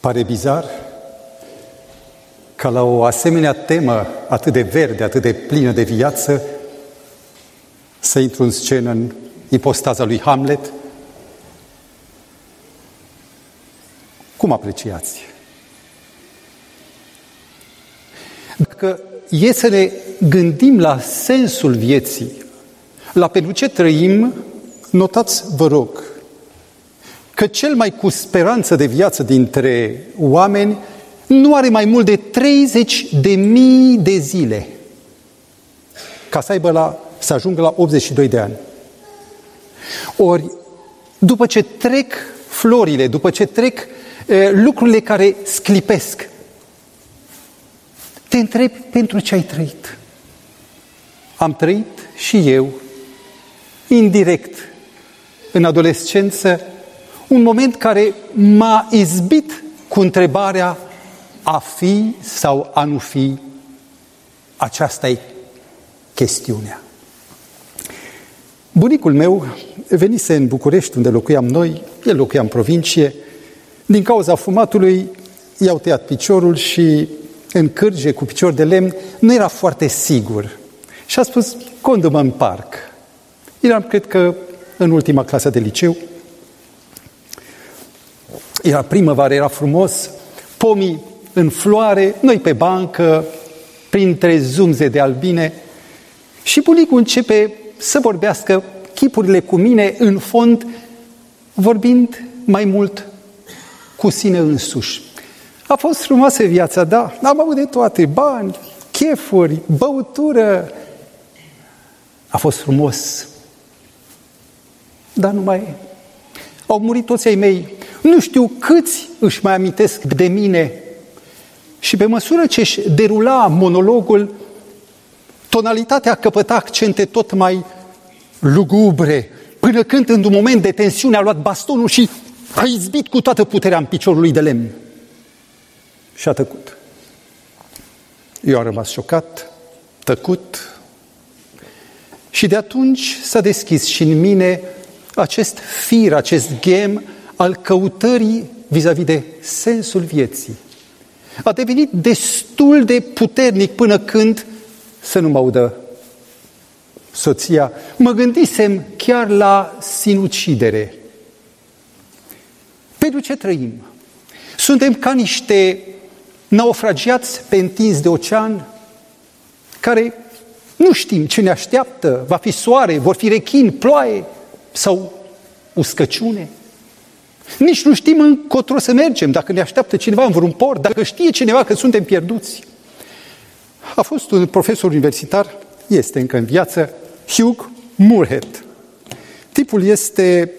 Pare bizar ca la o asemenea temă atât de verde, atât de plină de viață, să intru în scenă în ipostaza lui Hamlet. Cum apreciați? Dacă e să ne gândim la sensul vieții, la pentru ce trăim, notați, vă rog, că cel mai cu speranță de viață dintre oameni nu are mai mult de 30 de mii de zile ca să aibă la, să ajungă la 82 de ani. Ori, după ce trec florile, după ce trec e, lucrurile care sclipesc, te întrebi pentru ce ai trăit. Am trăit și eu, indirect, în adolescență, un moment care m-a izbit cu întrebarea a fi sau a nu fi. Aceasta e chestiunea. Bunicul meu venise în București, unde locuiam noi, el locuia în provincie, din cauza fumatului i-au tăiat piciorul și în cârge cu picior de lemn nu era foarte sigur. Și a spus, condă-mă în parc. Eram, cred că, în ultima clasă de liceu. Era primăvară, era frumos, pomii în floare, noi pe bancă, printre zumze de albine și bunicul începe să vorbească chipurile cu mine în fond, vorbind mai mult cu sine însuși. A fost frumoasă viața, da, am avut de toate, bani, chefuri, băutură. A fost frumos, dar nu mai au murit toți ai mei. Nu știu câți își mai amintesc de mine. Și pe măsură ce își derula monologul, tonalitatea căpăta accente tot mai lugubre, până când, în un moment de tensiune, a luat bastonul și a izbit cu toată puterea în piciorul lui de lemn. Și a tăcut. Eu am rămas șocat, tăcut, și de atunci s-a deschis și în mine acest fir, acest ghem al căutării vis-a-vis de sensul vieții. A devenit destul de puternic până când să nu mă audă soția. Mă gândisem chiar la sinucidere. Pentru ce trăim? Suntem ca niște naufragiați pe întins de ocean care nu știm ce ne așteaptă, va fi soare, vor fi rechini, ploaie sau uscăciune. Nici nu știm încotro să mergem, dacă ne așteaptă cineva în vreun port, dacă știe cineva că suntem pierduți. A fost un profesor universitar, este încă în viață, Hugh Moorhead. Tipul este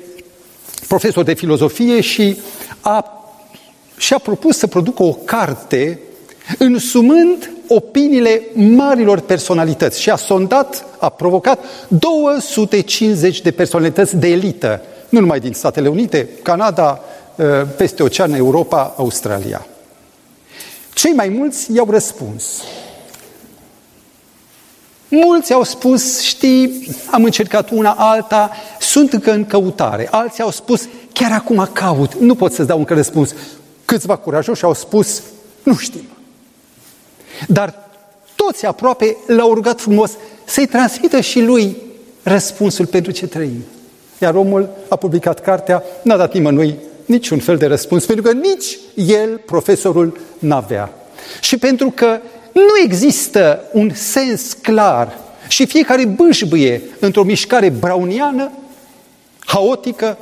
profesor de filozofie și a, și-a propus să producă o carte însumând opiniile marilor personalități și a sondat, a provocat 250 de personalități de elită, nu numai din Statele Unite, Canada, ă, peste ocean, Europa, Australia. Cei mai mulți i-au răspuns. Mulți au spus, știi, am încercat una, alta, sunt încă în căutare. Alții au spus, chiar acum caut, nu pot să-ți dau încă răspuns. Câțiva curajoși au spus, nu știm. Dar toți aproape l-au rugat frumos să-i transmită și lui răspunsul pentru ce trăim. Iar omul a publicat cartea, n-a dat nimănui niciun fel de răspuns, pentru că nici el, profesorul, n-avea. Și pentru că nu există un sens clar și fiecare bâșbâie într-o mișcare brauniană, haotică,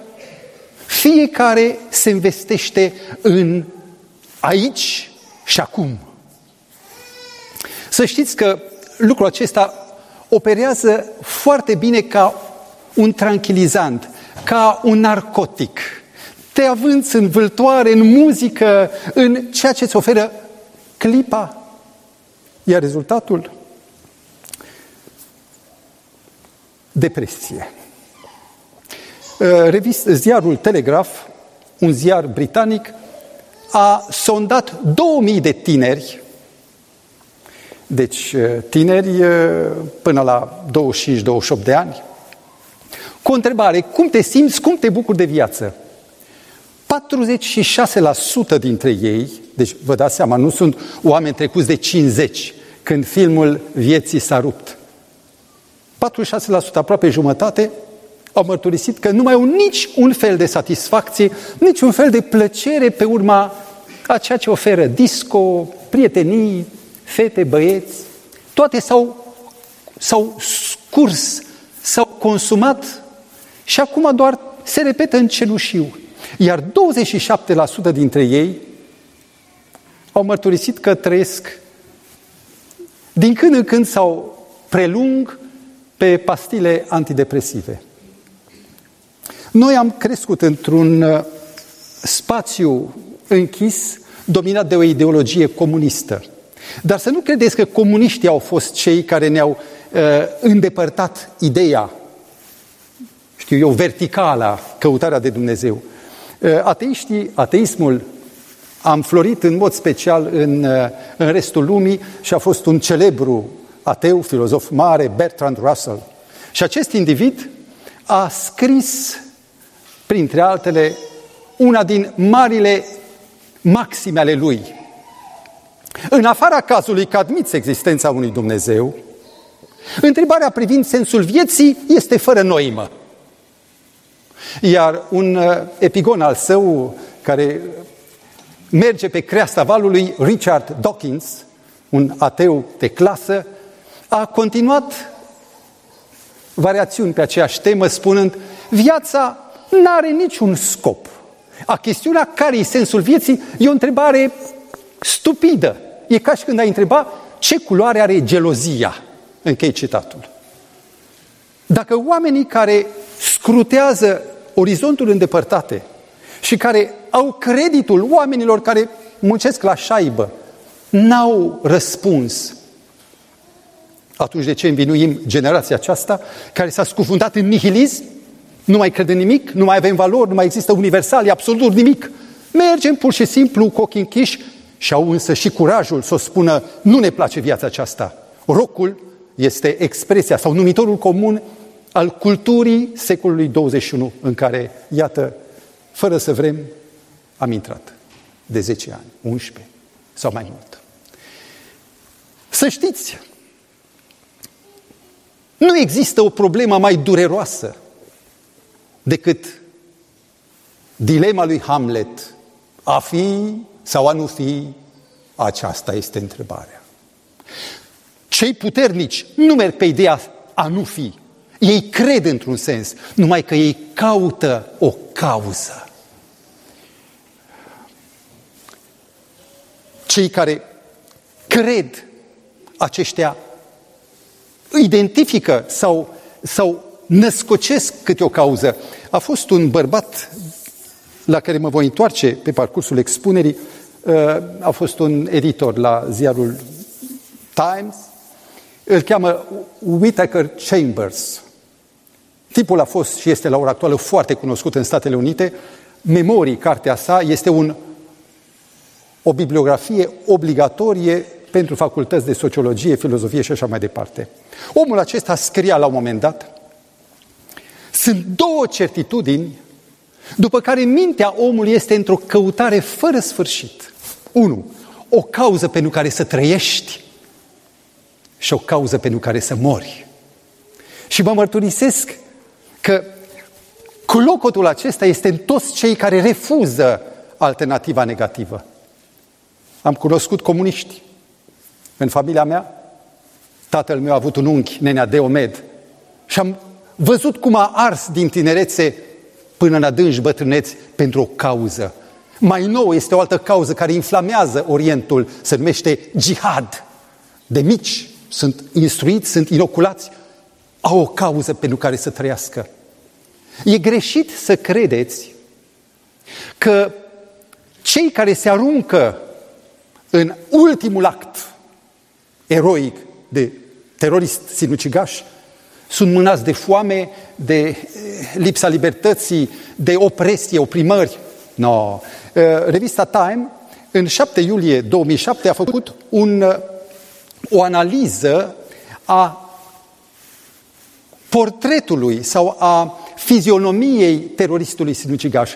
fiecare se investește în aici și acum. Să știți că lucrul acesta operează foarte bine ca un tranquilizant, ca un narcotic. Te avânți în vâltoare, în muzică, în ceea ce îți oferă clipa. Iar rezultatul? Depresie. Uh, revist, ziarul Telegraph, un ziar britanic, a sondat 2000 de tineri deci uh, tineri uh, până la 25-28 de ani, cu o întrebare, cum te simți, cum te bucuri de viață? 46% dintre ei, deci vă dați seama, nu sunt oameni trecuți de 50 când filmul vieții s-a rupt. 46%, aproape jumătate, au mărturisit că nu mai au nici un fel de satisfacție, nici un fel de plăcere pe urma a ceea ce oferă disco, prietenii, fete, băieți. Toate s-au, s-au scurs, s-au consumat și acum doar se repetă în cenușiu. Iar 27% dintre ei au mărturisit că trăiesc din când în când sau prelung pe pastile antidepresive. Noi am crescut într-un uh, spațiu închis, dominat de o ideologie comunistă. Dar să nu credeți că comuniștii au fost cei care ne-au uh, îndepărtat ideea, știu eu, verticala, căutarea de Dumnezeu. Uh, ateiștii, ateismul a înflorit în mod special în, uh, în restul lumii și a fost un celebru ateu, filozof mare, Bertrand Russell. Și acest individ a scris, printre altele, una din marile maxime ale lui. În afara cazului că admiți existența unui Dumnezeu, întrebarea privind sensul vieții este fără noimă. Iar un uh, epigon al său, care merge pe creasta valului, Richard Dawkins, un ateu de clasă, a continuat variațiuni pe aceeași temă, spunând, viața nu are niciun scop. A chestiunea care e sensul vieții e o întrebare stupidă. E ca și când ai întreba ce culoare are gelozia. Închei citatul. Dacă oamenii care scrutează orizontul îndepărtate și care au creditul oamenilor care muncesc la șaibă, n-au răspuns, atunci de ce învinuim generația aceasta care s-a scufundat în nihilism nu mai crede nimic, nu mai avem valori, nu mai există universal, e absolut nimic. Mergem pur și simplu cu ochii închiși și au însă și curajul să o spună, nu ne place viața aceasta. Rocul este expresia sau numitorul comun al culturii secolului 21 în care, iată, fără să vrem, am intrat de 10 ani, 11 sau mai mult. Să știți, nu există o problemă mai dureroasă decât dilema lui Hamlet, a fi sau a nu fi, aceasta este întrebarea. Cei puternici nu merg pe ideea a nu fi. Ei cred într-un sens, numai că ei caută o cauză. Cei care cred, aceștia identifică sau, sau născocesc câte o cauză. A fost un bărbat la care mă voi întoarce pe parcursul expunerii, uh, a fost un editor la ziarul Times, îl cheamă Whitaker Chambers. Tipul a fost și este la ora actuală foarte cunoscut în Statele Unite. Memorii, cartea sa, este un, o bibliografie obligatorie pentru facultăți de sociologie, filozofie și așa mai departe. Omul acesta scria la un moment dat sunt două certitudini după care mintea omului este într-o căutare fără sfârșit. Unu, o cauză pentru care să trăiești și o cauză pentru care să mori. Și vă mărturisesc că clocotul acesta este în toți cei care refuză alternativa negativă. Am cunoscut comuniști. În familia mea, tatăl meu a avut un unchi, nenea Deomed, și am văzut cum a ars din tinerețe până în adânci bătrâneți pentru o cauză. Mai nou este o altă cauză care inflamează Orientul, se numește jihad. De mici sunt instruiți, sunt inoculați, au o cauză pentru care să trăiască. E greșit să credeți că cei care se aruncă în ultimul act eroic de terorist sinucigaș sunt mânați de foame, de eh, lipsa libertății, de opresie, oprimări. No. Eh, revista Time, în 7 iulie 2007, a făcut un, eh, o analiză a portretului sau a fizionomiei teroristului sinucigaș.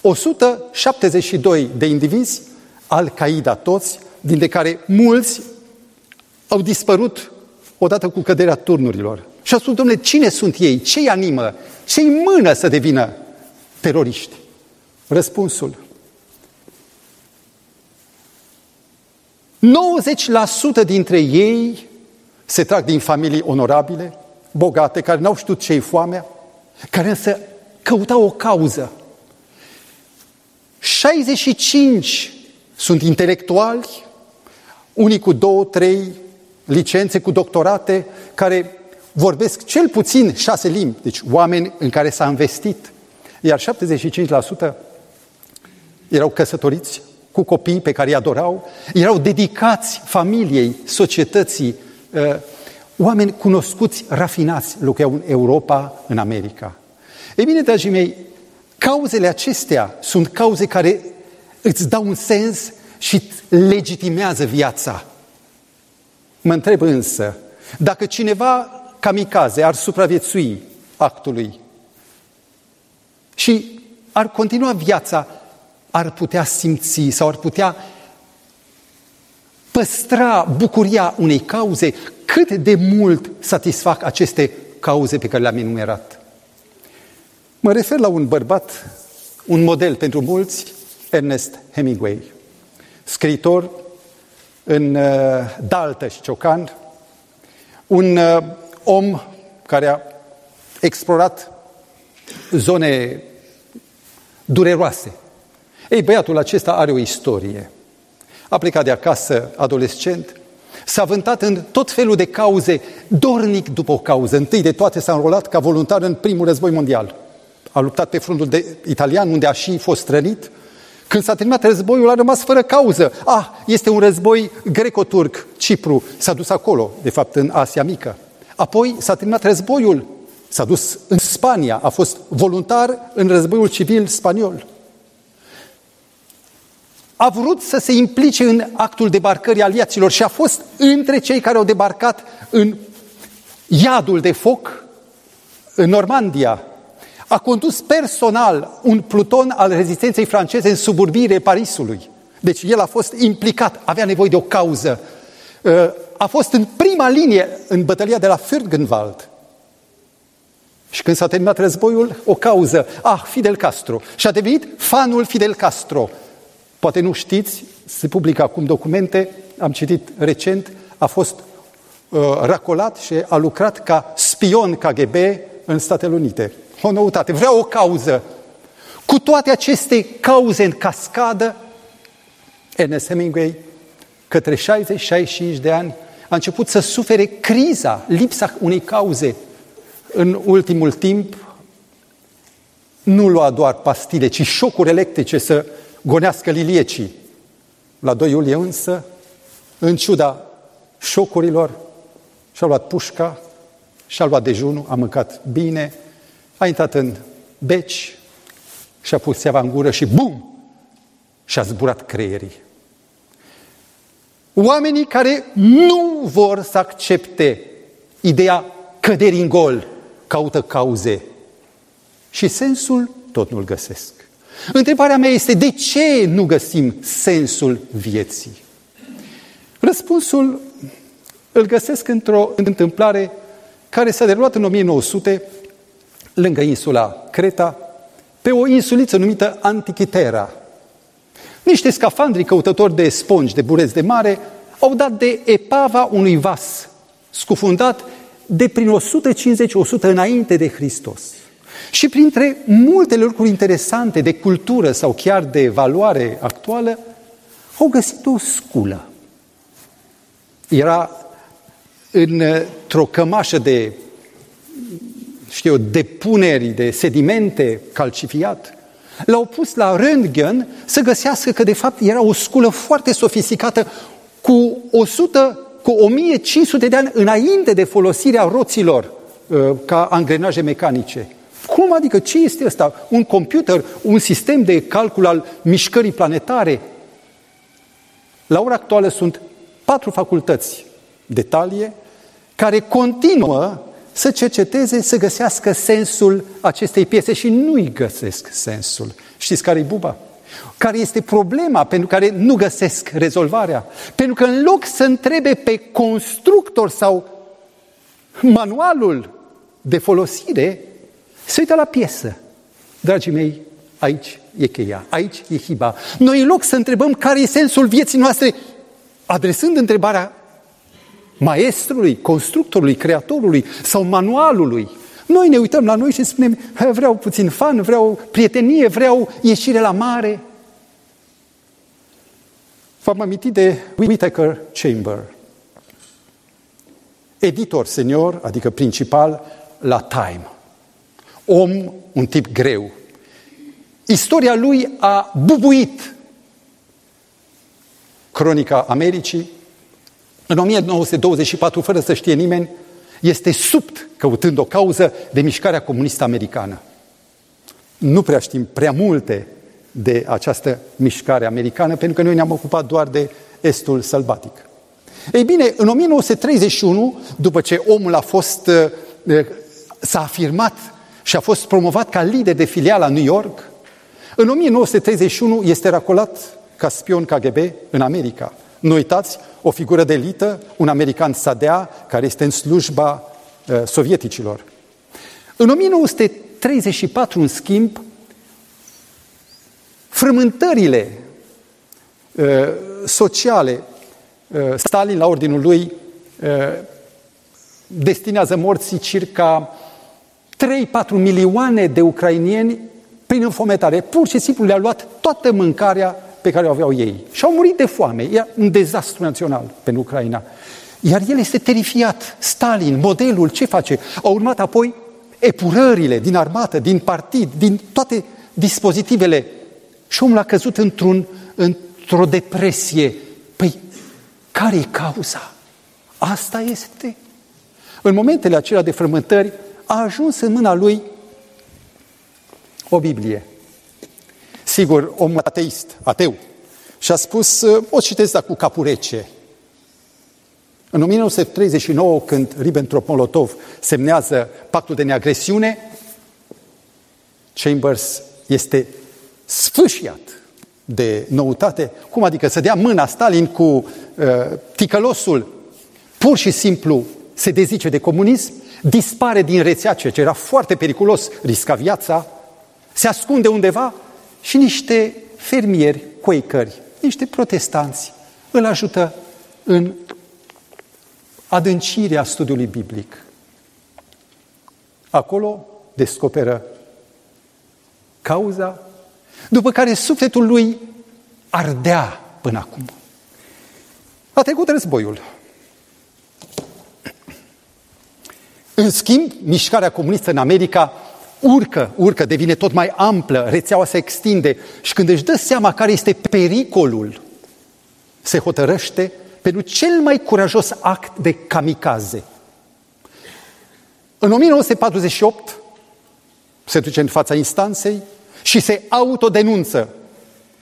172 de indivizi, Al-Qaeda toți, dintre care mulți au dispărut odată cu căderea turnurilor. Și a spus, domnule, cine sunt ei? Ce îi animă? Ce îi mână să devină teroriști? Răspunsul. 90% dintre ei se trag din familii onorabile, bogate, care n-au știut ce-i foamea, care însă căutau o cauză. 65 sunt intelectuali, unii cu două, trei licențe, cu doctorate, care vorbesc cel puțin șase limbi, deci oameni în care s-a investit. Iar 75% erau căsătoriți cu copii pe care îi adorau, erau dedicați familiei, societății, uh, oameni cunoscuți, rafinați, locuiau în Europa, în America. Ei bine, dragii mei, cauzele acestea sunt cauze care îți dau un sens și legitimează viața. Mă întreb însă, dacă cineva kamikaze ar supraviețui actului și ar continua viața, ar putea simți sau ar putea păstra bucuria unei cauze, cât de mult satisfac aceste cauze pe care le-am enumerat. Mă refer la un bărbat, un model pentru mulți, Ernest Hemingway, scriitor în uh, Daltăș și Ciocan, un uh, om care a explorat zone dureroase. Ei, băiatul acesta are o istorie. A plecat de acasă adolescent, s-a vântat în tot felul de cauze, dornic după o cauză. Întâi de toate s-a înrolat ca voluntar în primul război mondial. A luptat pe frontul de italian, unde a și fost rănit. Când s-a terminat războiul, a rămas fără cauză. Ah, este un război greco-turc, Cipru. S-a dus acolo, de fapt, în Asia Mică. Apoi s-a terminat războiul, s-a dus în Spania, a fost voluntar în războiul civil spaniol. A vrut să se implice în actul debarcării aliaților și a fost între cei care au debarcat în iadul de foc în Normandia. A condus personal un pluton al rezistenței franceze în suburbire Parisului. Deci el a fost implicat, avea nevoie de o cauză. Uh, a fost în prima linie în bătălia de la Fürgenwald. Și când s-a terminat războiul, o cauză, ah, Fidel Castro. Și a devenit fanul Fidel Castro. Poate nu știți, se publică acum documente, am citit recent, a fost uh, racolat și a lucrat ca spion KGB în Statele Unite. O noutate, vrea o cauză. Cu toate aceste cauze în cascadă, Ernest Hemingway, către 60-65 de ani, a început să sufere criza, lipsa unei cauze. În ultimul timp, nu lua doar pastile, ci șocuri electrice să gonească liliecii. La 2 iulie însă, în ciuda șocurilor, și-a luat pușca, și-a luat dejunul, a mâncat bine, a intrat în beci, și-a pus seava în gură și bum! Și-a zburat creierii. Oamenii care nu vor să accepte ideea căderii în gol, caută cauze. Și sensul tot nu-l găsesc. Întrebarea mea este, de ce nu găsim sensul vieții? Răspunsul îl găsesc într-o întâmplare care s-a derulat în 1900 lângă insula Creta, pe o insuliță numită Antichitera, niște scafandri căutători de spongi, de bureți de mare, au dat de epava unui vas scufundat de prin 150-100 înainte de Hristos. Și printre multele lucruri interesante de cultură sau chiar de valoare actuală, au găsit o sculă. Era într-o cămașă de, știu eu, depuneri de sedimente calcifiat, L-au pus la röntgen să găsească că de fapt era o sculă foarte sofisticată cu 100, cu 1500 de ani înainte de folosirea roților uh, ca angrenaje mecanice. Cum adică? Ce este ăsta? Un computer, un sistem de calcul al mișcării planetare? La ora actuală sunt patru facultăți de talie care continuă să cerceteze, să găsească sensul acestei piese și nu-i găsesc sensul. Știți care e buba? Care este problema pentru care nu găsesc rezolvarea? Pentru că în loc să întrebe pe constructor sau manualul de folosire, se uită la piesă. Dragii mei, aici e cheia, aici e hiba. Noi în loc să întrebăm care e sensul vieții noastre, adresând întrebarea maestrului, constructorului, creatorului sau manualului, noi ne uităm la noi și spunem, vreau puțin fan, vreau prietenie, vreau ieșire la mare. V-am amintit de Whittaker Chamber, editor senior, adică principal, la Time. Om, un tip greu. Istoria lui a bubuit cronica Americii. În 1924, fără să știe nimeni, este subt căutând o cauză de mișcarea comunistă americană. Nu prea știm prea multe de această mișcare americană, pentru că noi ne-am ocupat doar de estul sălbatic. Ei bine, în 1931, după ce omul a fost, eh, s-a afirmat și a fost promovat ca lider de filială la New York, în 1931 este racolat ca spion KGB în America. Nu uitați, o figură de elită, un american Sadea, care este în slujba uh, sovieticilor. În 1934, în schimb, frământările uh, sociale, uh, Stalin, la ordinul lui, uh, destinează morții circa 3-4 milioane de ucrainieni prin înfometare. Pur și simplu le-a luat toată mâncarea pe care o aveau ei. Și au murit de foame. E un dezastru național pentru Ucraina. Iar el este terifiat. Stalin, modelul, ce face? Au urmat apoi epurările din armată, din partid, din toate dispozitivele. Și omul a căzut într-un, într-o depresie. Păi, care e cauza? Asta este. În momentele acelea de frământări, a ajuns în mâna lui o Biblie. Sigur, om ateist, ateu. Și a spus, o citesc dar cu capul rece. În 1939, când Ribbentrop-Molotov semnează pactul de neagresiune, Chambers este sfâșiat de noutate. Cum adică să dea mâna Stalin cu uh, ticălosul, pur și simplu se dezice de comunism, dispare din rețea, ceea ce era foarte periculos, risca viața, se ascunde undeva și niște fermieri, coicări, niște protestanți îl ajută în adâncirea studiului biblic. Acolo descoperă cauza după care sufletul lui ardea până acum. A trecut războiul. În schimb, mișcarea comunistă în America urcă, urcă, devine tot mai amplă, rețeaua se extinde și când își dă seama care este pericolul, se hotărăște pentru cel mai curajos act de kamikaze. În 1948 se duce în fața instanței și se autodenunță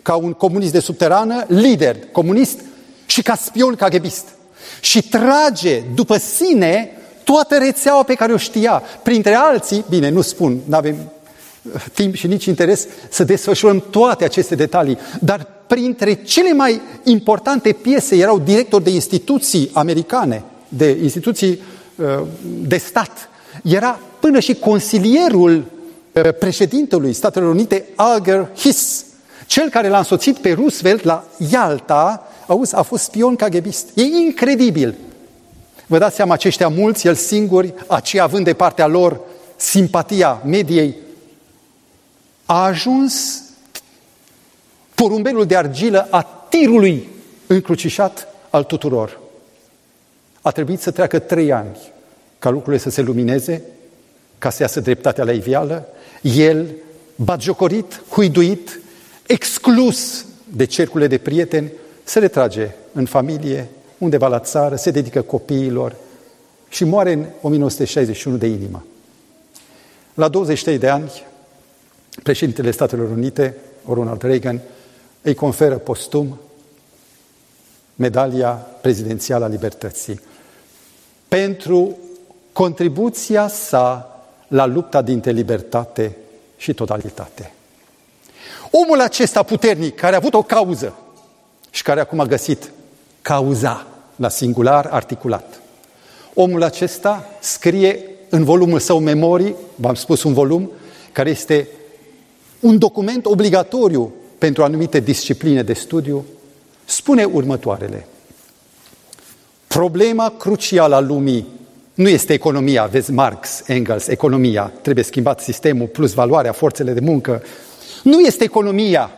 ca un comunist de subterană, lider comunist și ca spion KGBist. Și trage după sine toată rețeaua pe care o știa. Printre alții, bine, nu spun, nu avem uh, timp și nici interes să desfășurăm toate aceste detalii, dar printre cele mai importante piese erau directori de instituții americane, de instituții uh, de stat. Era până și consilierul uh, președintelui Statelor Unite, Alger Hiss, cel care l-a însoțit pe Roosevelt la Ialta, auzi, a fost spion KGBist. E incredibil. Vă dați seama, aceștia mulți, el singuri, aceia având de partea lor simpatia mediei, a ajuns porumbelul de argilă a tirului încrucișat al tuturor. A trebuit să treacă trei ani ca lucrurile să se lumineze, ca să iasă dreptatea la iveală, el, batjocorit, huiduit, exclus de cercurile de prieteni, se retrage în familie, undeva la țară, se dedică copiilor și moare în 1961 de inimă. La 23 de ani, președintele Statelor Unite, Ronald Reagan, îi conferă postum medalia prezidențială a libertății pentru contribuția sa la lupta dintre libertate și totalitate. Omul acesta puternic, care a avut o cauză și care acum a găsit cauza la singular articulat. Omul acesta scrie în volumul său memorii, v-am spus un volum, care este un document obligatoriu pentru anumite discipline de studiu, spune următoarele. Problema crucială a lumii nu este economia, vezi Marx, Engels, economia, trebuie schimbat sistemul plus valoarea, forțele de muncă. Nu este economia,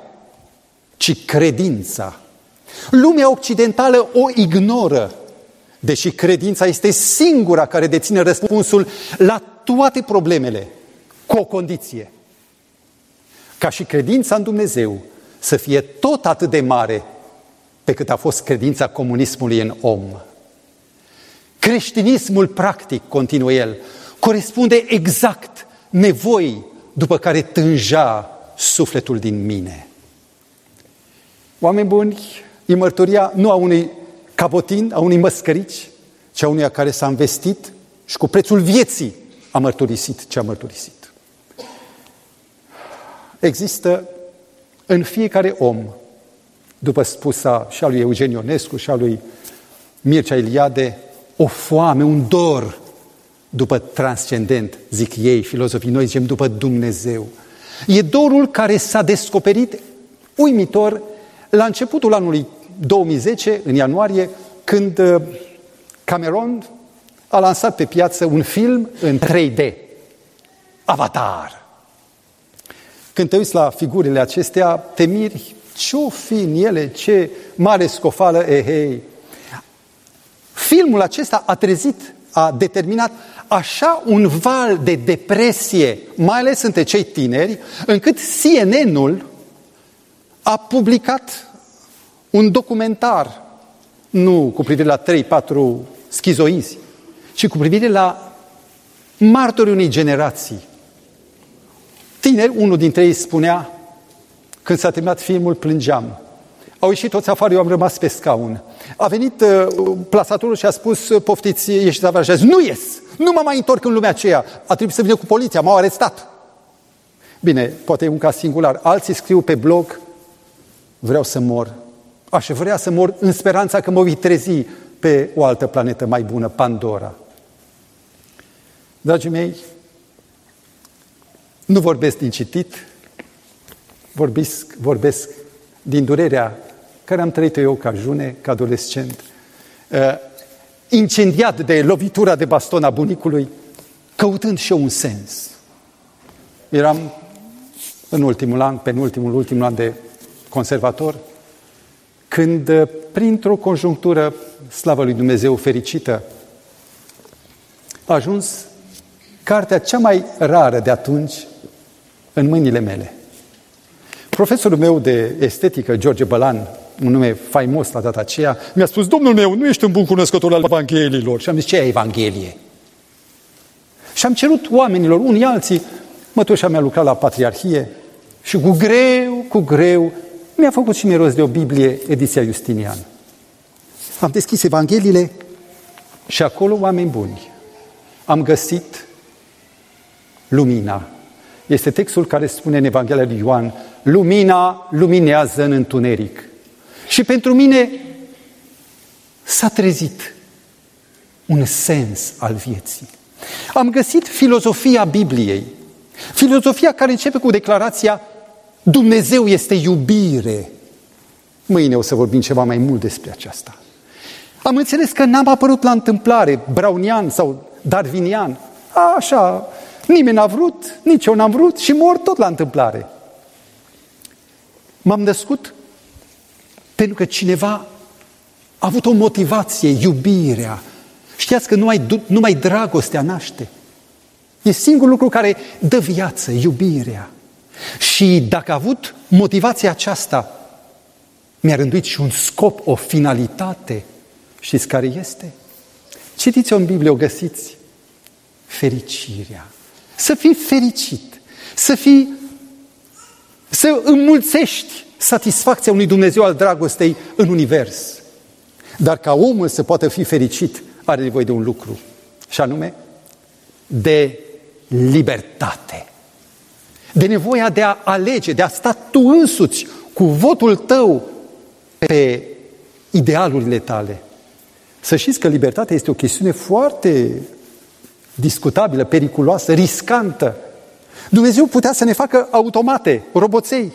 ci credința. Lumea occidentală o ignoră, deși credința este singura care deține răspunsul la toate problemele, cu o condiție. Ca și credința în Dumnezeu să fie tot atât de mare pe cât a fost credința comunismului în om. Creștinismul practic, continuă el, corespunde exact nevoii după care tânja sufletul din mine. Oameni buni, e mărturia nu a unui cabotin, a unui măscărici, ci a unuia care s-a investit și cu prețul vieții a mărturisit ce a mărturisit. Există în fiecare om, după spusa și a lui Eugen Ionescu și a lui Mircea Iliade, o foame, un dor după transcendent, zic ei, filozofii, noi zicem după Dumnezeu. E dorul care s-a descoperit uimitor la începutul anului 2010, în ianuarie, când uh, Cameron a lansat pe piață un film în 3D, Avatar. Când te uiți la figurile acestea, te miri ce-o fi în ele, ce mare scofală, ehei. Eh, Filmul acesta a trezit, a determinat așa un val de depresie, mai ales între cei tineri, încât CNN-ul a publicat un documentar, nu cu privire la 3-4 schizoizi, ci cu privire la martorii unei generații. Tineri, unul dintre ei spunea, când s-a terminat filmul, plângeam. Au ieșit toți afară, eu am rămas pe scaun. A venit uh, plasatorul și a spus, uh, poftiți, ieșiți afară. Și a zis, nu ies, nu mă mai întorc în lumea aceea. A trebuit să vină cu poliția, m-au arestat. Bine, poate e un caz singular. Alții scriu pe blog, vreau să mor. Aș vrea să mor în speranța că mă voi trezi pe o altă planetă mai bună, Pandora. Dragii mei, nu vorbesc din citit, vorbesc, vorbesc din durerea care am trăit eu ca june, ca adolescent, uh, incendiat de lovitura de baston a bunicului, căutând și eu un sens. Eram în ultimul an, penultimul, ultimul an de conservator, când, uh, printr-o conjunctură, slavă lui Dumnezeu fericită, a ajuns cartea cea mai rară de atunci în mâinile mele. Profesorul meu de estetică, George Bălan, un nume faimos la data aceea, mi-a spus, domnul meu, nu ești un bun cunoscător al Evangheliilor. Și am zis, ce e Evanghelie? Și am cerut oamenilor, unii alții, mătușa mea lucra la Patriarhie și cu greu, cu greu, mi-a făcut și mie rost de o Biblie, ediția Justinian. Am deschis Evangheliile și acolo, oameni buni, am găsit lumina. Este textul care spune în Evanghelia lui Ioan, lumina luminează în întuneric. Și pentru mine s-a trezit un sens al vieții. Am găsit filozofia Bibliei. Filozofia care începe cu declarația Dumnezeu este iubire. Mâine o să vorbim ceva mai mult despre aceasta. Am înțeles că n-am apărut la întâmplare, brownian sau darwinian. Așa, nimeni n-a vrut, nici eu n-am vrut și mor tot la întâmplare. M-am născut pentru că cineva a avut o motivație, iubirea. Știați că numai, numai dragostea naște. E singurul lucru care dă viață, iubirea. Și dacă a avut motivația aceasta, mi-a rânduit și un scop, o finalitate. Știți care este? Citiți-o în Biblie, o găsiți. Fericirea. Să fii fericit. Să fii să înmulțești satisfacția unui Dumnezeu al dragostei în univers. Dar ca omul să poată fi fericit, are nevoie de un lucru, și anume de libertate. De nevoia de a alege, de a sta tu însuți cu votul tău pe idealurile tale. Să știți că libertatea este o chestiune foarte discutabilă, periculoasă, riscantă. Dumnezeu putea să ne facă automate, roboței.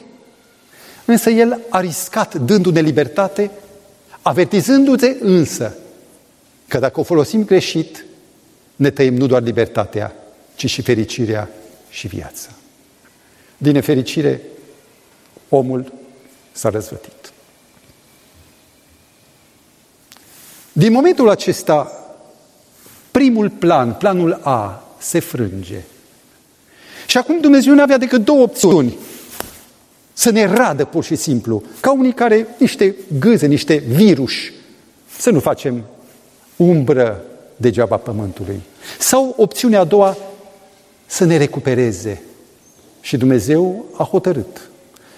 Însă El a riscat dându-ne libertate, avertizându-te însă că dacă o folosim greșit, ne tăiem nu doar libertatea, ci și fericirea și viața. Din nefericire, omul s-a răzvătit. Din momentul acesta, primul plan, planul A, se frânge. Și acum Dumnezeu nu avea decât două opțiuni. Să ne radă pur și simplu, ca unii care, niște gâze, niște virus, să nu facem umbră degeaba pământului. Sau opțiunea a doua, să ne recupereze. Și Dumnezeu a hotărât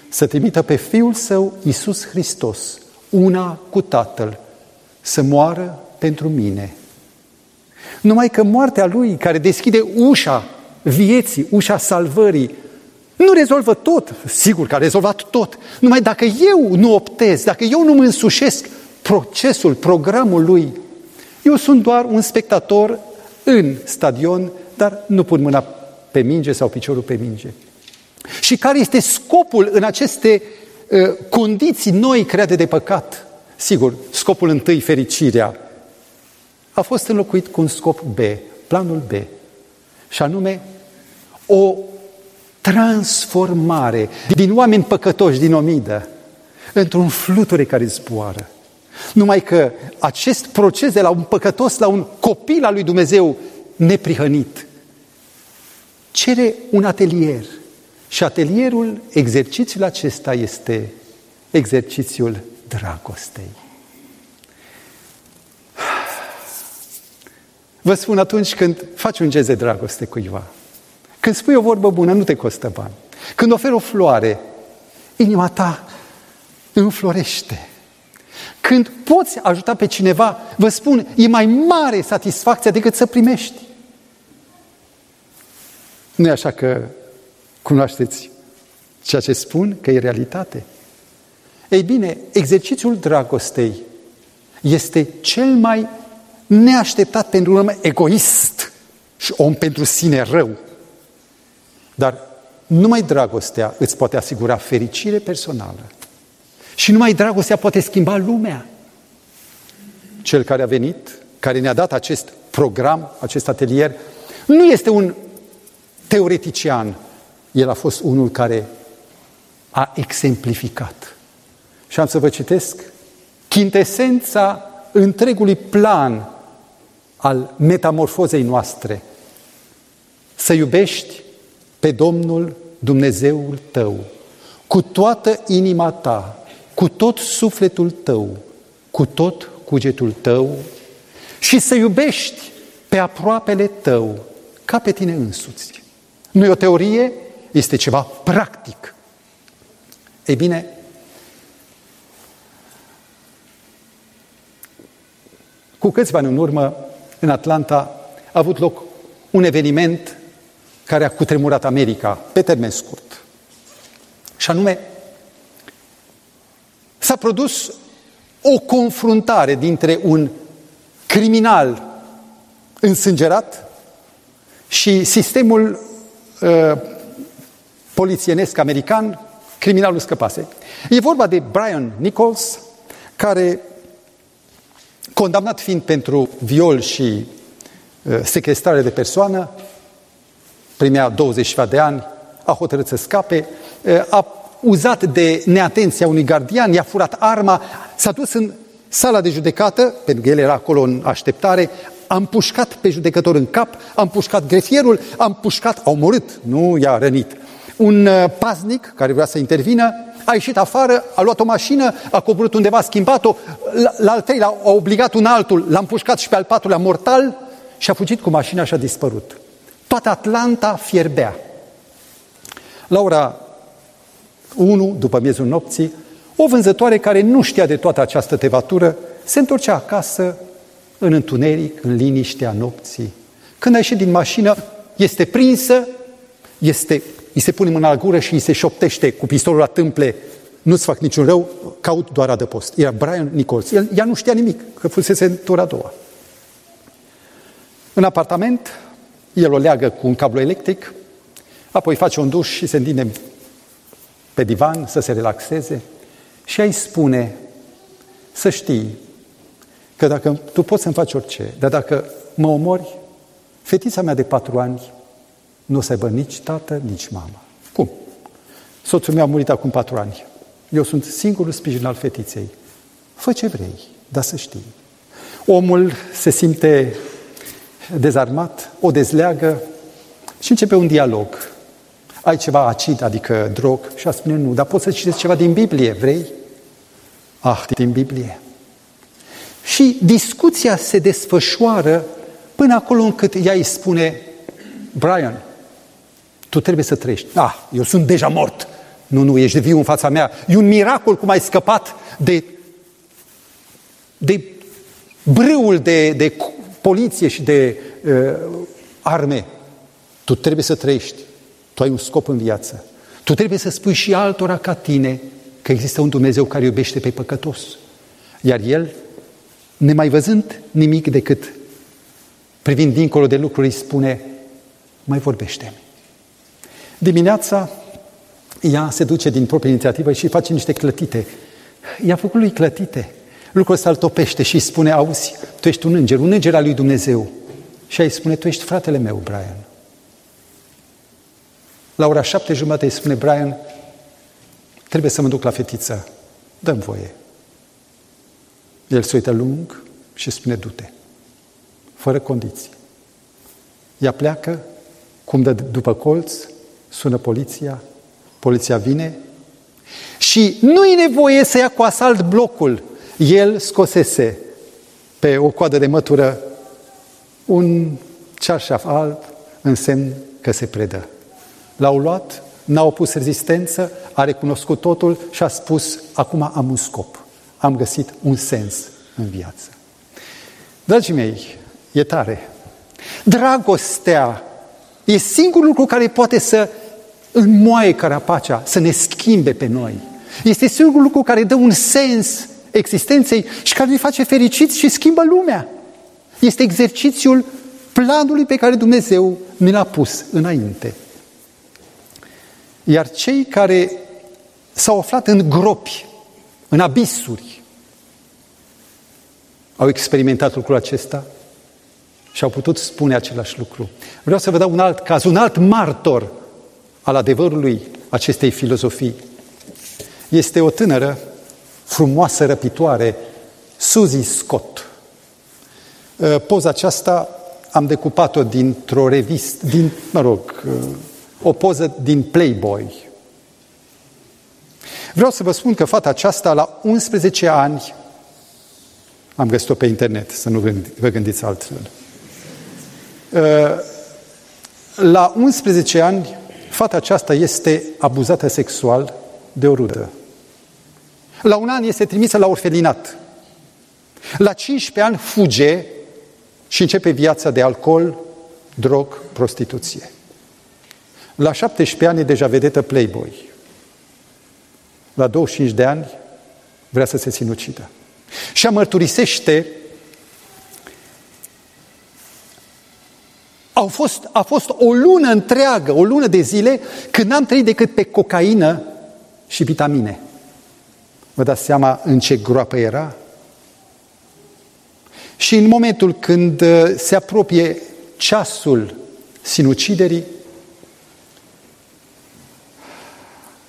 să trimită pe Fiul Său, Iisus Hristos, una cu Tatăl, să moară pentru mine. Numai că moartea Lui, care deschide ușa vieții, ușa salvării, nu rezolvă tot. Sigur că a rezolvat tot. Numai dacă eu nu optez, dacă eu nu mă însușesc procesul, programul Lui, eu sunt doar un spectator în stadion, dar nu pun mâna pe minge sau piciorul pe minge. Și care este scopul în aceste uh, condiții noi create de păcat? Sigur, scopul întâi, fericirea, a fost înlocuit cu un scop B, planul B, și anume o transformare din oameni păcătoși, din omidă, într-un fluture care zboară. Numai că acest proces de la un păcătos la un copil al lui Dumnezeu neprihănit cere un atelier. Și atelierul, exercițiul acesta este exercițiul dragostei. Vă spun atunci când faci un gest de dragoste cuiva, când spui o vorbă bună, nu te costă bani. Când oferi o floare, inima ta înflorește. Când poți ajuta pe cineva, vă spun, e mai mare satisfacția decât să primești. Nu e așa că cunoașteți ceea ce spun, că e realitate? Ei bine, exercițiul dragostei este cel mai neașteptat pentru un om egoist și om pentru sine rău. Dar numai dragostea îți poate asigura fericire personală. Și numai dragostea poate schimba lumea. Cel care a venit, care ne-a dat acest program, acest atelier, nu este un teoretician. El a fost unul care a exemplificat. Și am să vă citesc chintesența întregului plan al metamorfozei noastre. Să iubești pe Domnul Dumnezeul tău cu toată inima ta, cu tot sufletul tău, cu tot cugetul tău și să iubești pe aproapele tău ca pe tine însuți. Nu e o teorie, este ceva practic. Ei bine, cu câțiva ani în urmă, în Atlanta, a avut loc un eveniment care a cutremurat America pe termen scurt. Și anume, s-a produs o confruntare dintre un criminal însângerat și sistemul uh, polițienesc american, criminalul scăpase. E vorba de Brian Nichols, care, condamnat fiind pentru viol și uh, sequestrare de persoană, primea 20 de ani, a hotărât să scape, uh, a uzat de neatenția unui gardian, i-a furat arma, s-a dus în sala de judecată, pentru că el era acolo în așteptare, a împușcat pe judecător în cap, a împușcat grefierul, a împușcat, a omorât, nu i-a rănit. Un uh, paznic care vrea să intervină a ieșit afară, a luat o mașină, a coborât undeva, a schimbat-o, la, la al treilea a obligat un altul, l-a împușcat și pe al patrulea mortal și a fugit cu mașina și a dispărut. Toată Atlanta fierbea. La ora 1, după miezul nopții, o vânzătoare care nu știa de toată această tevatură se întorcea acasă în întuneric, în liniștea nopții, Când a ieșit din mașină, este prinsă, este, îi se pune mâna la gură și îi se șoptește cu pistolul la tâmple, nu-ți fac niciun rău, caut doar adăpost. Era Brian Nichols. El, ea nu știa nimic, că fusese în tura a doua. În apartament, el o leagă cu un cablu electric, apoi face un duș și se întinde pe divan să se relaxeze și îi spune să știi că dacă tu poți să-mi faci orice, dar dacă mă omori, fetița mea de patru ani nu o să aibă nici tată, nici mamă. Cum? Soțul meu a murit acum patru ani. Eu sunt singurul sprijin al fetiței. Fă ce vrei, dar să știi. Omul se simte dezarmat, o dezleagă și începe un dialog. Ai ceva acid, adică drog? Și a spune nu, dar poți să citești ceva din Biblie, vrei? Ah, din Biblie. Și discuția se desfășoară până acolo încât ea îi spune, Brian, tu trebuie să trăiești. Ah, eu sunt deja mort. Nu, nu, ești viu în fața mea. E un miracol cum ai scăpat de, de brâul de, de poliție și de uh, arme. Tu trebuie să trăiești. Tu ai un scop în viață. Tu trebuie să spui și altora ca tine că există un Dumnezeu care iubește pe păcătos. Iar El, nemai văzând nimic decât privind dincolo de lucruri, îi spune, mai vorbește Dimineața, ea se duce din proprie inițiativă și face niște clătite. I-a făcut lui clătite. Lucrul ăsta îl topește și îi spune, auzi, tu ești un înger, un înger al lui Dumnezeu. Și îi spune, tu ești fratele meu, Brian. La ora șapte jumate îi spune, Brian, trebuie să mă duc la fetiță, dăm voie. El se uită lung și spune, du-te, fără condiții. Ea pleacă, cum dă după colț, sună poliția, poliția vine și nu e nevoie să ia cu asalt blocul. El scosese pe o coadă de mătură un cearșaf alb în semn că se predă. L-au luat, n-a opus rezistență, a recunoscut totul și a spus, acum am un scop, am găsit un sens în viață. Dragii mei, e tare. Dragostea e singurul lucru care poate să înmoaie carapacea, să ne schimbe pe noi. Este singurul lucru care dă un sens existenței și care ne face fericiți și schimbă lumea. Este exercițiul planului pe care Dumnezeu ne l-a pus înainte. Iar cei care s-au aflat în gropi, în abisuri, au experimentat lucrul acesta și au putut spune același lucru. Vreau să vă dau un alt caz, un alt martor al adevărului acestei filozofii. Este o tânără frumoasă, răpitoare, Suzy Scott. Uh, poza aceasta am decupat-o dintr-o revistă, din, mă rog, uh, o poză din Playboy. Vreau să vă spun că fata aceasta, la 11 ani, am găsit-o pe internet, să nu vă gândiți altfel. Uh, la 11 ani, fata aceasta este abuzată sexual de o rudă. La un an este trimisă la orfelinat. La 15 ani fuge și începe viața de alcool, drog, prostituție. La 17 ani e deja vedetă Playboy. La 25 de ani vrea să se sinucidă. Și mărturisește Au fost, a fost o lună întreagă, o lună de zile, când n-am trăit decât pe cocaină și vitamine. Vă dați seama în ce groapă era? Și în momentul când uh, se apropie ceasul sinuciderii,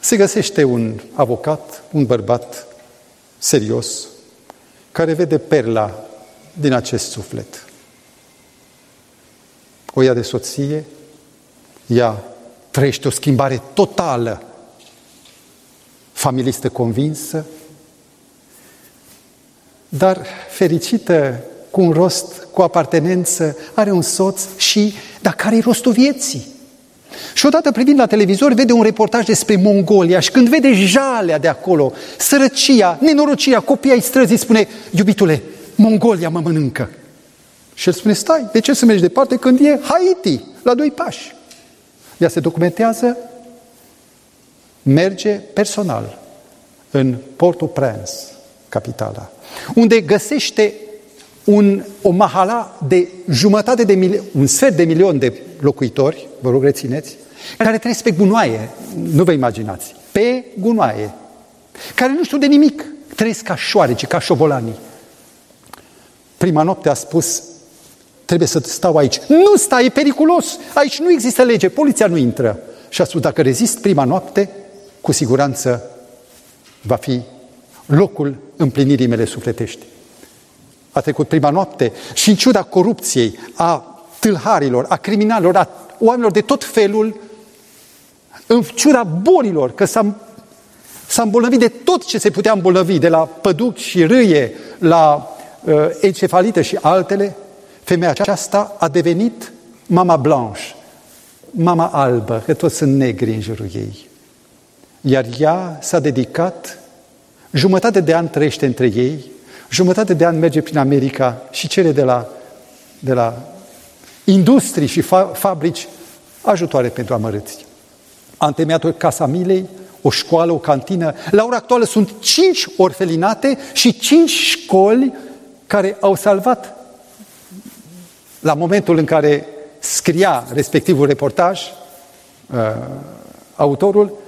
se găsește un avocat, un bărbat serios, care vede perla din acest suflet. O ia de soție, ea trăiește o schimbare totală, familistă convinsă, dar fericită, cu un rost, cu apartenență, are un soț și, dar care e rostul vieții? Și odată privind la televizor vede un reportaj despre Mongolia și când vede jalea de acolo, sărăcia, nenorocirea, copiii ai străzii, spune, iubitule, Mongolia mă mănâncă. Și el spune, stai, de ce să mergi departe când e Haiti, la doi pași? Ea se documentează, merge personal în Portul Prince, capitala, unde găsește un, o mahala de jumătate de milion, un sfert de milion de locuitori, vă rog rețineți, care trăiesc pe gunoaie, nu vă imaginați, pe gunoaie, care nu știu de nimic, trăiesc ca șoareci, ca șobolanii. Prima noapte a spus, trebuie să stau aici. Nu stai, e periculos, aici nu există lege, poliția nu intră. Și a spus, dacă rezist prima noapte, cu siguranță va fi locul împlinirii mele sufletești. A trecut prima noapte și în ciuda corupției, a tâlharilor, a criminalilor, a oamenilor de tot felul, în ciuda bolilor, că s-a, s-a îmbolnăvit de tot ce se putea îmbolnăvi, de la păduc și râie, la uh, encefalită și altele, femeia aceasta a devenit mama blanche, mama albă, că toți sunt negri în jurul ei. Iar ea s-a dedicat, jumătate de an trăiește între ei, jumătate de an merge prin America și cere de la, de la industrii și fa- fabrici ajutoare pentru amărâți. A întemeiat o casa milei, o școală, o cantină. La ora actuală sunt cinci orfelinate și cinci școli care au salvat la momentul în care scria respectivul reportaj, uh, autorul,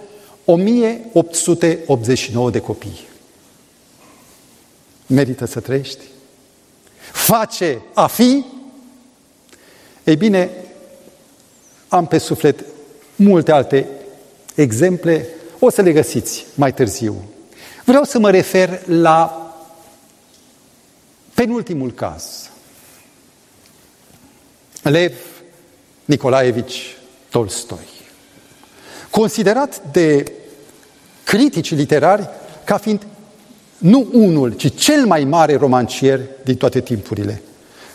1889 de copii. Merită să trăiești? Face a fi? Ei bine, am pe suflet multe alte exemple, o să le găsiți mai târziu. Vreau să mă refer la penultimul caz. Lev Nicolaevici Tolstoi considerat de critici literari ca fiind nu unul, ci cel mai mare romancier din toate timpurile.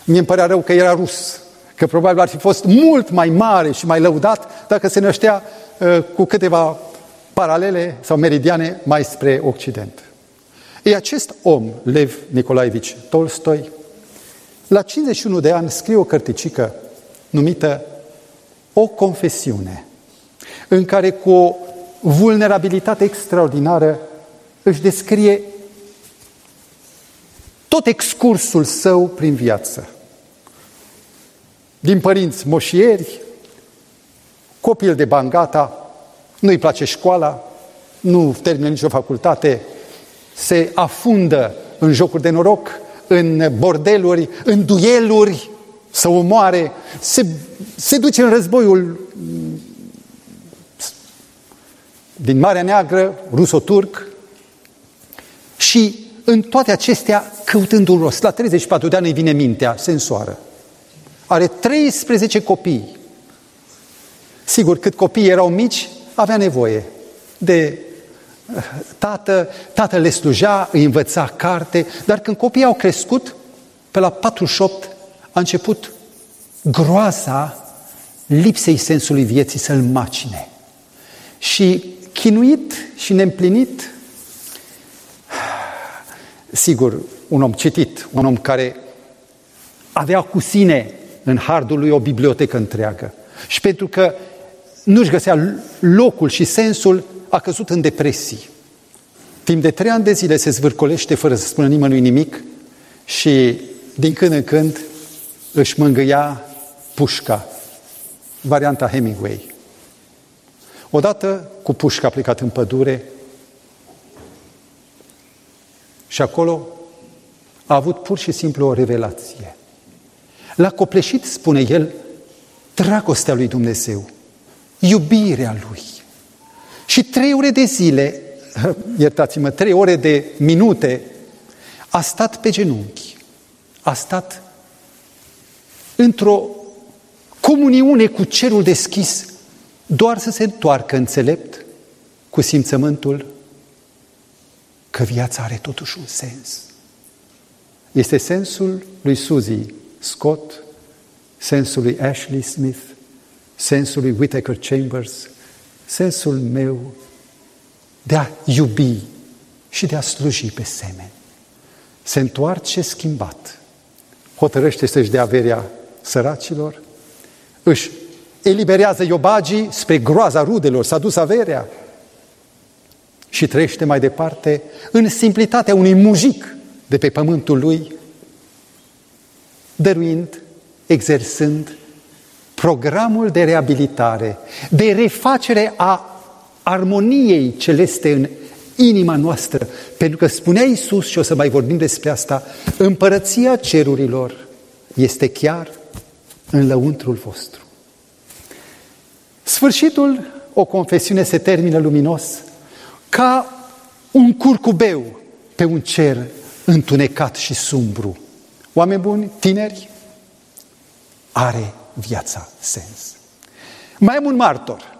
Mie îmi părea rău că era rus, că probabil ar fi fost mult mai mare și mai lăudat dacă se năștea uh, cu câteva paralele sau meridiane mai spre Occident. Ei, acest om, Lev Nicolaevici Tolstoi, la 51 de ani scrie o cărticică numită O confesiune – în care cu o vulnerabilitate extraordinară își descrie tot excursul său prin viață. Din părinți moșieri, copil de bangata, nu-i place școala, nu termină nicio facultate, se afundă în jocuri de noroc, în bordeluri, în dueluri, să omoare, se, se duce în războiul din Marea Neagră, ruso-turc, și în toate acestea căutând un rost. La 34 de ani îi vine mintea sensoară. Are 13 copii. Sigur, cât copiii erau mici, avea nevoie de uh, tată, tatăl le slujea, îi învăța carte, dar când copiii au crescut, pe la 48 a început groaza lipsei sensului vieții să-l macine. Și chinuit și neîmplinit, sigur, un om citit, un om care avea cu sine în hardul lui o bibliotecă întreagă. Și pentru că nu-și găsea locul și sensul, a căzut în depresii. Timp de trei ani de zile se zvârcolește fără să spună nimănui nimic și din când în când își mângâia pușca, varianta Hemingway. Odată cu pușca a plecat în pădure și acolo a avut pur și simplu o revelație. L-a copleșit, spune el, dragostea lui Dumnezeu, iubirea lui. Și trei ore de zile, iertați-mă, trei ore de minute, a stat pe genunchi, a stat într-o comuniune cu cerul deschis, doar să se întoarcă înțelept cu simțământul că viața are totuși un sens. Este sensul lui Suzy Scott, sensul lui Ashley Smith, sensul lui Whittaker Chambers, sensul meu de a iubi și de a sluji pe semeni. Se întoarce schimbat, hotărăște să-și dea averea săracilor, își eliberează iobagii spre groaza rudelor, s-a dus averea și trăiește mai departe în simplitatea unui mujic de pe pământul lui, dăruind, exersând programul de reabilitare, de refacere a armoniei celeste în inima noastră. Pentru că spunea Iisus, și o să mai vorbim despre asta, împărăția cerurilor este chiar în lăuntrul vostru. Sfârșitul, o confesiune se termină luminos, ca un curcubeu pe un cer întunecat și sumbru. Oameni buni, tineri, are viața sens. Mai am un martor.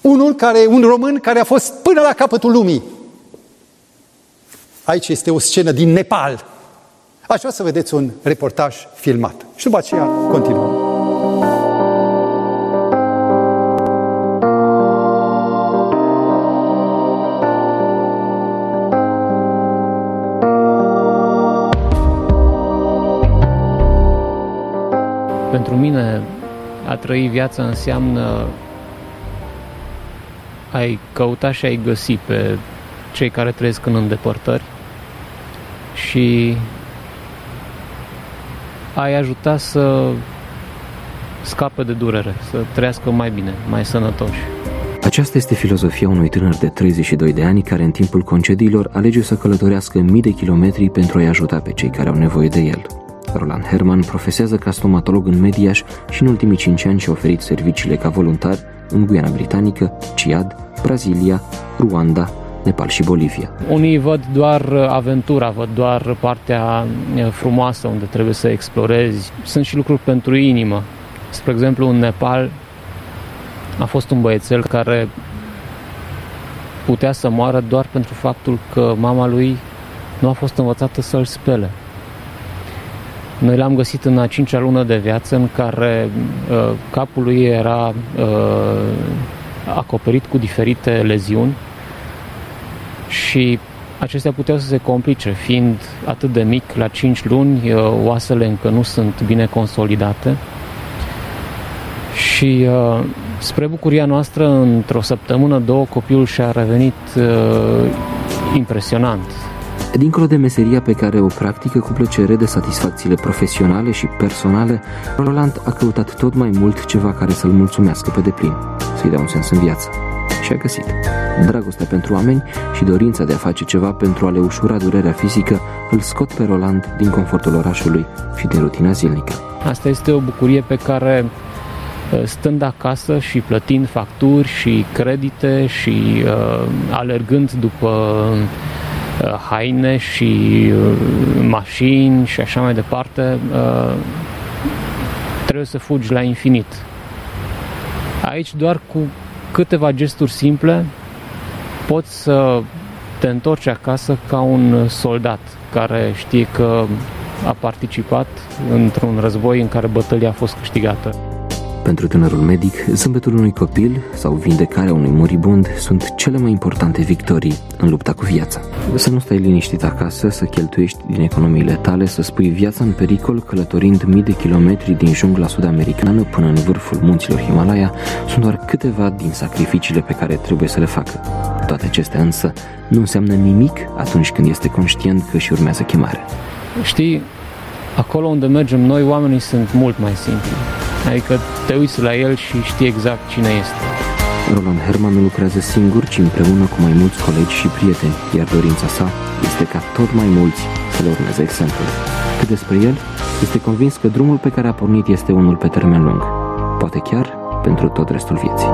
Unul care, un român care a fost până la capătul lumii. Aici este o scenă din Nepal. Aș vrea să vedeți un reportaj filmat. Și după aceea continuăm. Pentru mine, a trăi viața înseamnă ai căuta și ai găsi pe cei care trăiesc în îndepărtări și ai ajuta să scape de durere, să trăiască mai bine, mai sănătoși. Aceasta este filozofia unui tânăr de 32 de ani care în timpul concediilor alege să călătorească mii de kilometri pentru a-i ajuta pe cei care au nevoie de el. Roland Herman profesează ca stomatolog în Mediaș și în ultimii 5 ani și-a oferit serviciile ca voluntar în Guiana Britanică, Ciad, Brazilia, Ruanda, Nepal și Bolivia. Unii văd doar aventura, văd doar partea frumoasă unde trebuie să explorezi. Sunt și lucruri pentru inimă. Spre exemplu, în Nepal a fost un băiețel care putea să moară doar pentru faptul că mama lui nu a fost învățată să-l spele. Noi l-am găsit în a cincea lună de viață în care uh, capul lui era uh, acoperit cu diferite leziuni și acestea puteau să se complice, fiind atât de mic, la 5 luni, uh, oasele încă nu sunt bine consolidate. Și uh, spre bucuria noastră, într-o săptămână, două, copilul și-a revenit uh, impresionant. Dincolo de meseria pe care o practică cu plăcere de satisfacțiile profesionale și personale, Roland a căutat tot mai mult ceva care să-l mulțumească pe deplin, să-i dea un sens în viață. Și a găsit. Dragostea pentru oameni și dorința de a face ceva pentru a le ușura durerea fizică îl scot pe Roland din confortul orașului și din rutina zilnică. Asta este o bucurie pe care stând acasă și plătind facturi și credite și uh, alergând după Uh, haine și uh, mașini și așa mai departe, uh, trebuie să fugi la infinit. Aici doar cu câteva gesturi simple poți să te întorci acasă ca un soldat care știe că a participat într-un război în care bătălia a fost câștigată. Pentru tânărul medic, zâmbetul unui copil sau vindecarea unui moribund sunt cele mai importante victorii în lupta cu viața. Să nu stai liniștit acasă, să cheltuiești din economiile tale, să spui viața în pericol călătorind mii de kilometri din jungla sud-americană până în vârful munților Himalaya, sunt doar câteva din sacrificiile pe care trebuie să le facă. Toate acestea însă nu înseamnă nimic atunci când este conștient că își urmează chemarea. Știi, acolo unde mergem noi, oamenii sunt mult mai simpli Adică te uiți la el și știi exact cine este. Roland Herman nu lucrează singur, ci împreună cu mai mulți colegi și prieteni, iar dorința sa este ca tot mai mulți să le urmeze exemplul. Cât despre el, este convins că drumul pe care a pornit este unul pe termen lung, poate chiar pentru tot restul vieții.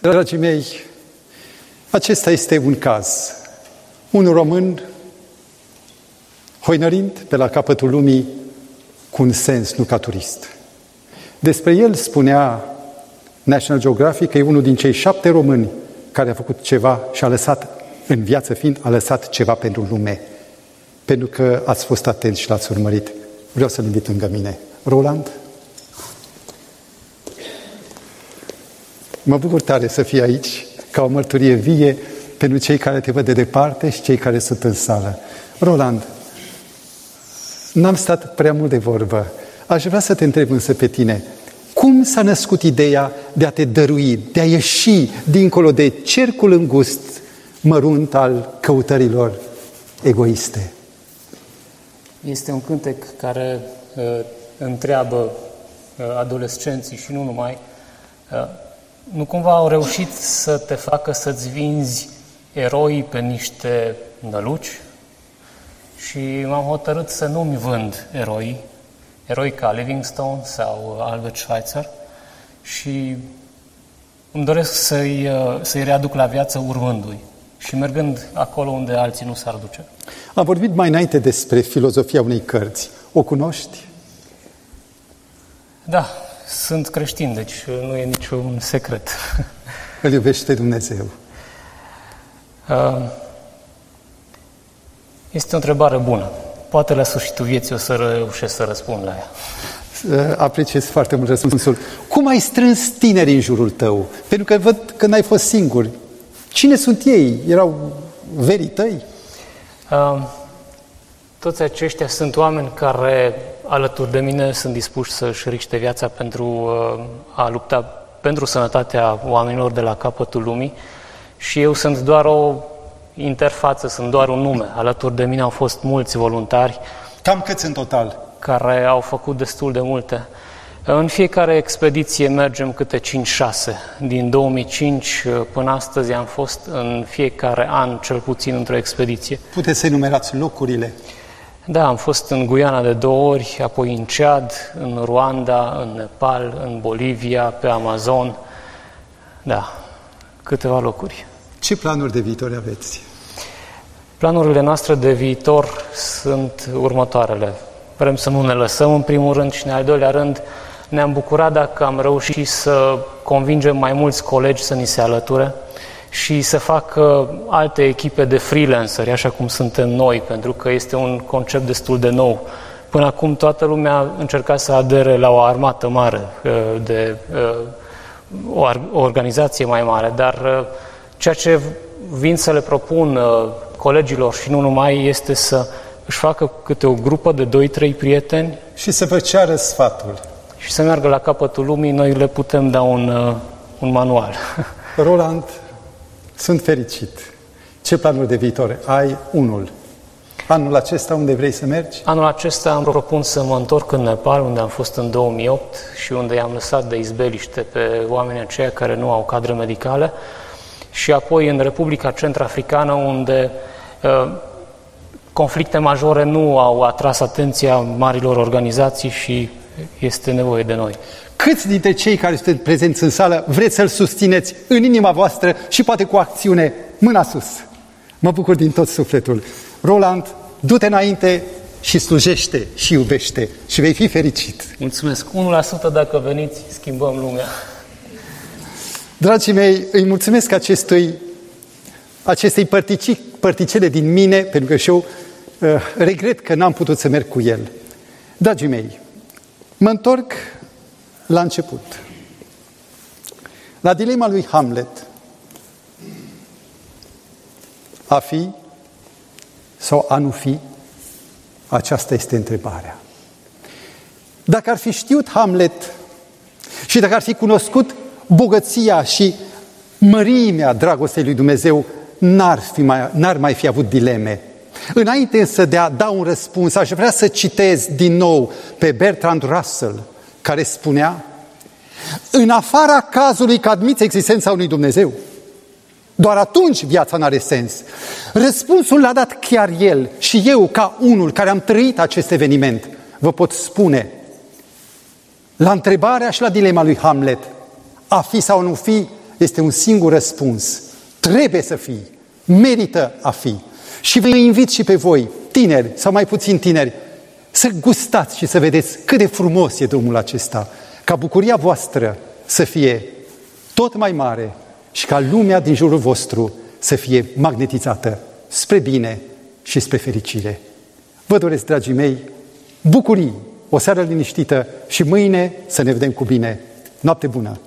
Dragii mei, acesta este un caz un român hoinărind pe la capătul lumii cu un sens, nu ca turist. Despre el spunea National Geographic că e unul din cei șapte români care a făcut ceva și a lăsat, în viață fiind, a lăsat ceva pentru lume. Pentru că ați fost atenți și l-ați urmărit. Vreau să-l invit lângă mine. Roland? Mă bucur tare să fii aici ca o mărturie vie pentru cei care te văd de departe și cei care sunt în sală. Roland, n-am stat prea mult de vorbă. Aș vrea să te întreb însă pe tine, cum s-a născut ideea de a te dărui, de a ieși dincolo de cercul îngust, mărunt al căutărilor egoiste? Este un cântec care uh, întreabă uh, adolescenții și nu numai, uh, nu cumva au reușit să te facă să-ți vinzi eroi pe niște năluci? Și m-am hotărât să nu-mi vând eroi, eroi ca Livingstone sau Albert Schweitzer și îmi doresc să-i, să-i readuc la viață urmându-i și mergând acolo unde alții nu s-ar duce. Am vorbit mai înainte despre filozofia unei cărți. O cunoști? Da, sunt creștin, deci nu e niciun secret. Îl iubește Dumnezeu. Uh, este o întrebare bună. Poate la sfârșitul vieții o să reușesc să răspund la ea. Uh, apreciez foarte mult răspunsul. Cum ai strâns tineri în jurul tău? Pentru că văd că n-ai fost singur. Cine sunt ei? Erau verii tăi? Uh, toți aceștia sunt oameni care, alături de mine, sunt dispuși să-și riște viața pentru uh, a lupta pentru sănătatea oamenilor de la capătul lumii și eu sunt doar o interfață, sunt doar un nume. Alături de mine au fost mulți voluntari. Cam câți în total? Care au făcut destul de multe. În fiecare expediție mergem câte 5-6. Din 2005 uh, până astăzi am fost în fiecare an cel puțin într-o expediție. Puteți să enumerați locurile? Da, am fost în Guiana de două ori, apoi în Chad, în Rwanda, în Nepal, în Bolivia, pe Amazon. Da, câteva locuri. Ce planuri de viitor aveți? Planurile noastre de viitor sunt următoarele. Vrem să nu ne lăsăm în primul rând și în al doilea rând ne-am bucurat dacă am reușit să convingem mai mulți colegi să ni se alăture și să facă alte echipe de freelanceri, așa cum suntem noi, pentru că este un concept destul de nou. Până acum toată lumea încerca să adere la o armată mare, uh, de uh, o organizație mai mare, dar uh, ceea ce vin să le propun colegilor și nu numai este să își facă câte o grupă de 2-3 prieteni și să vă ceară sfatul și să meargă la capătul lumii, noi le putem da un, uh, un manual. Roland, sunt fericit. Ce planuri de viitor? Ai unul. Anul acesta unde vrei să mergi? Anul acesta am propun să mă întorc în Nepal, unde am fost în 2008 și unde i-am lăsat de izbeliște pe oamenii aceia care nu au cadre medicale și apoi în Republica Centrafricană, unde uh, conflicte majore nu au atras atenția marilor organizații și este nevoie de noi. Câți dintre cei care sunt prezenți în sală vreți să-L susțineți în inima voastră și poate cu acțiune mâna sus? Mă bucur din tot sufletul. Roland, du-te înainte și slujește și iubește și vei fi fericit. Mulțumesc. 1% dacă veniți, schimbăm lumea. Dragii mei, îi mulțumesc acestui, acestei părtici, părticele din mine, pentru că și eu uh, regret că n-am putut să merg cu el. Dragii mei, Mă întorc la început. La dilema lui Hamlet. A fi sau a nu fi? Aceasta este întrebarea. Dacă ar fi știut Hamlet și dacă ar fi cunoscut bogăția și mărimea dragostei lui Dumnezeu, n-ar, fi mai, n-ar mai fi avut dileme. Înainte însă de a da un răspuns, aș vrea să citez din nou pe Bertrand Russell, care spunea în afara cazului că admiți existența unui Dumnezeu, doar atunci viața nu are sens. Răspunsul l-a dat chiar el și eu, ca unul care am trăit acest eveniment, vă pot spune la întrebarea și la dilema lui Hamlet, a fi sau nu fi, este un singur răspuns. Trebuie să fii, merită a fi. Și vă invit și pe voi, tineri sau mai puțin tineri, să gustați și să vedeți cât de frumos e drumul acesta, ca bucuria voastră să fie tot mai mare și ca lumea din jurul vostru să fie magnetizată spre bine și spre fericire. Vă doresc, dragii mei, bucurii, o seară liniștită și mâine să ne vedem cu bine. Noapte bună!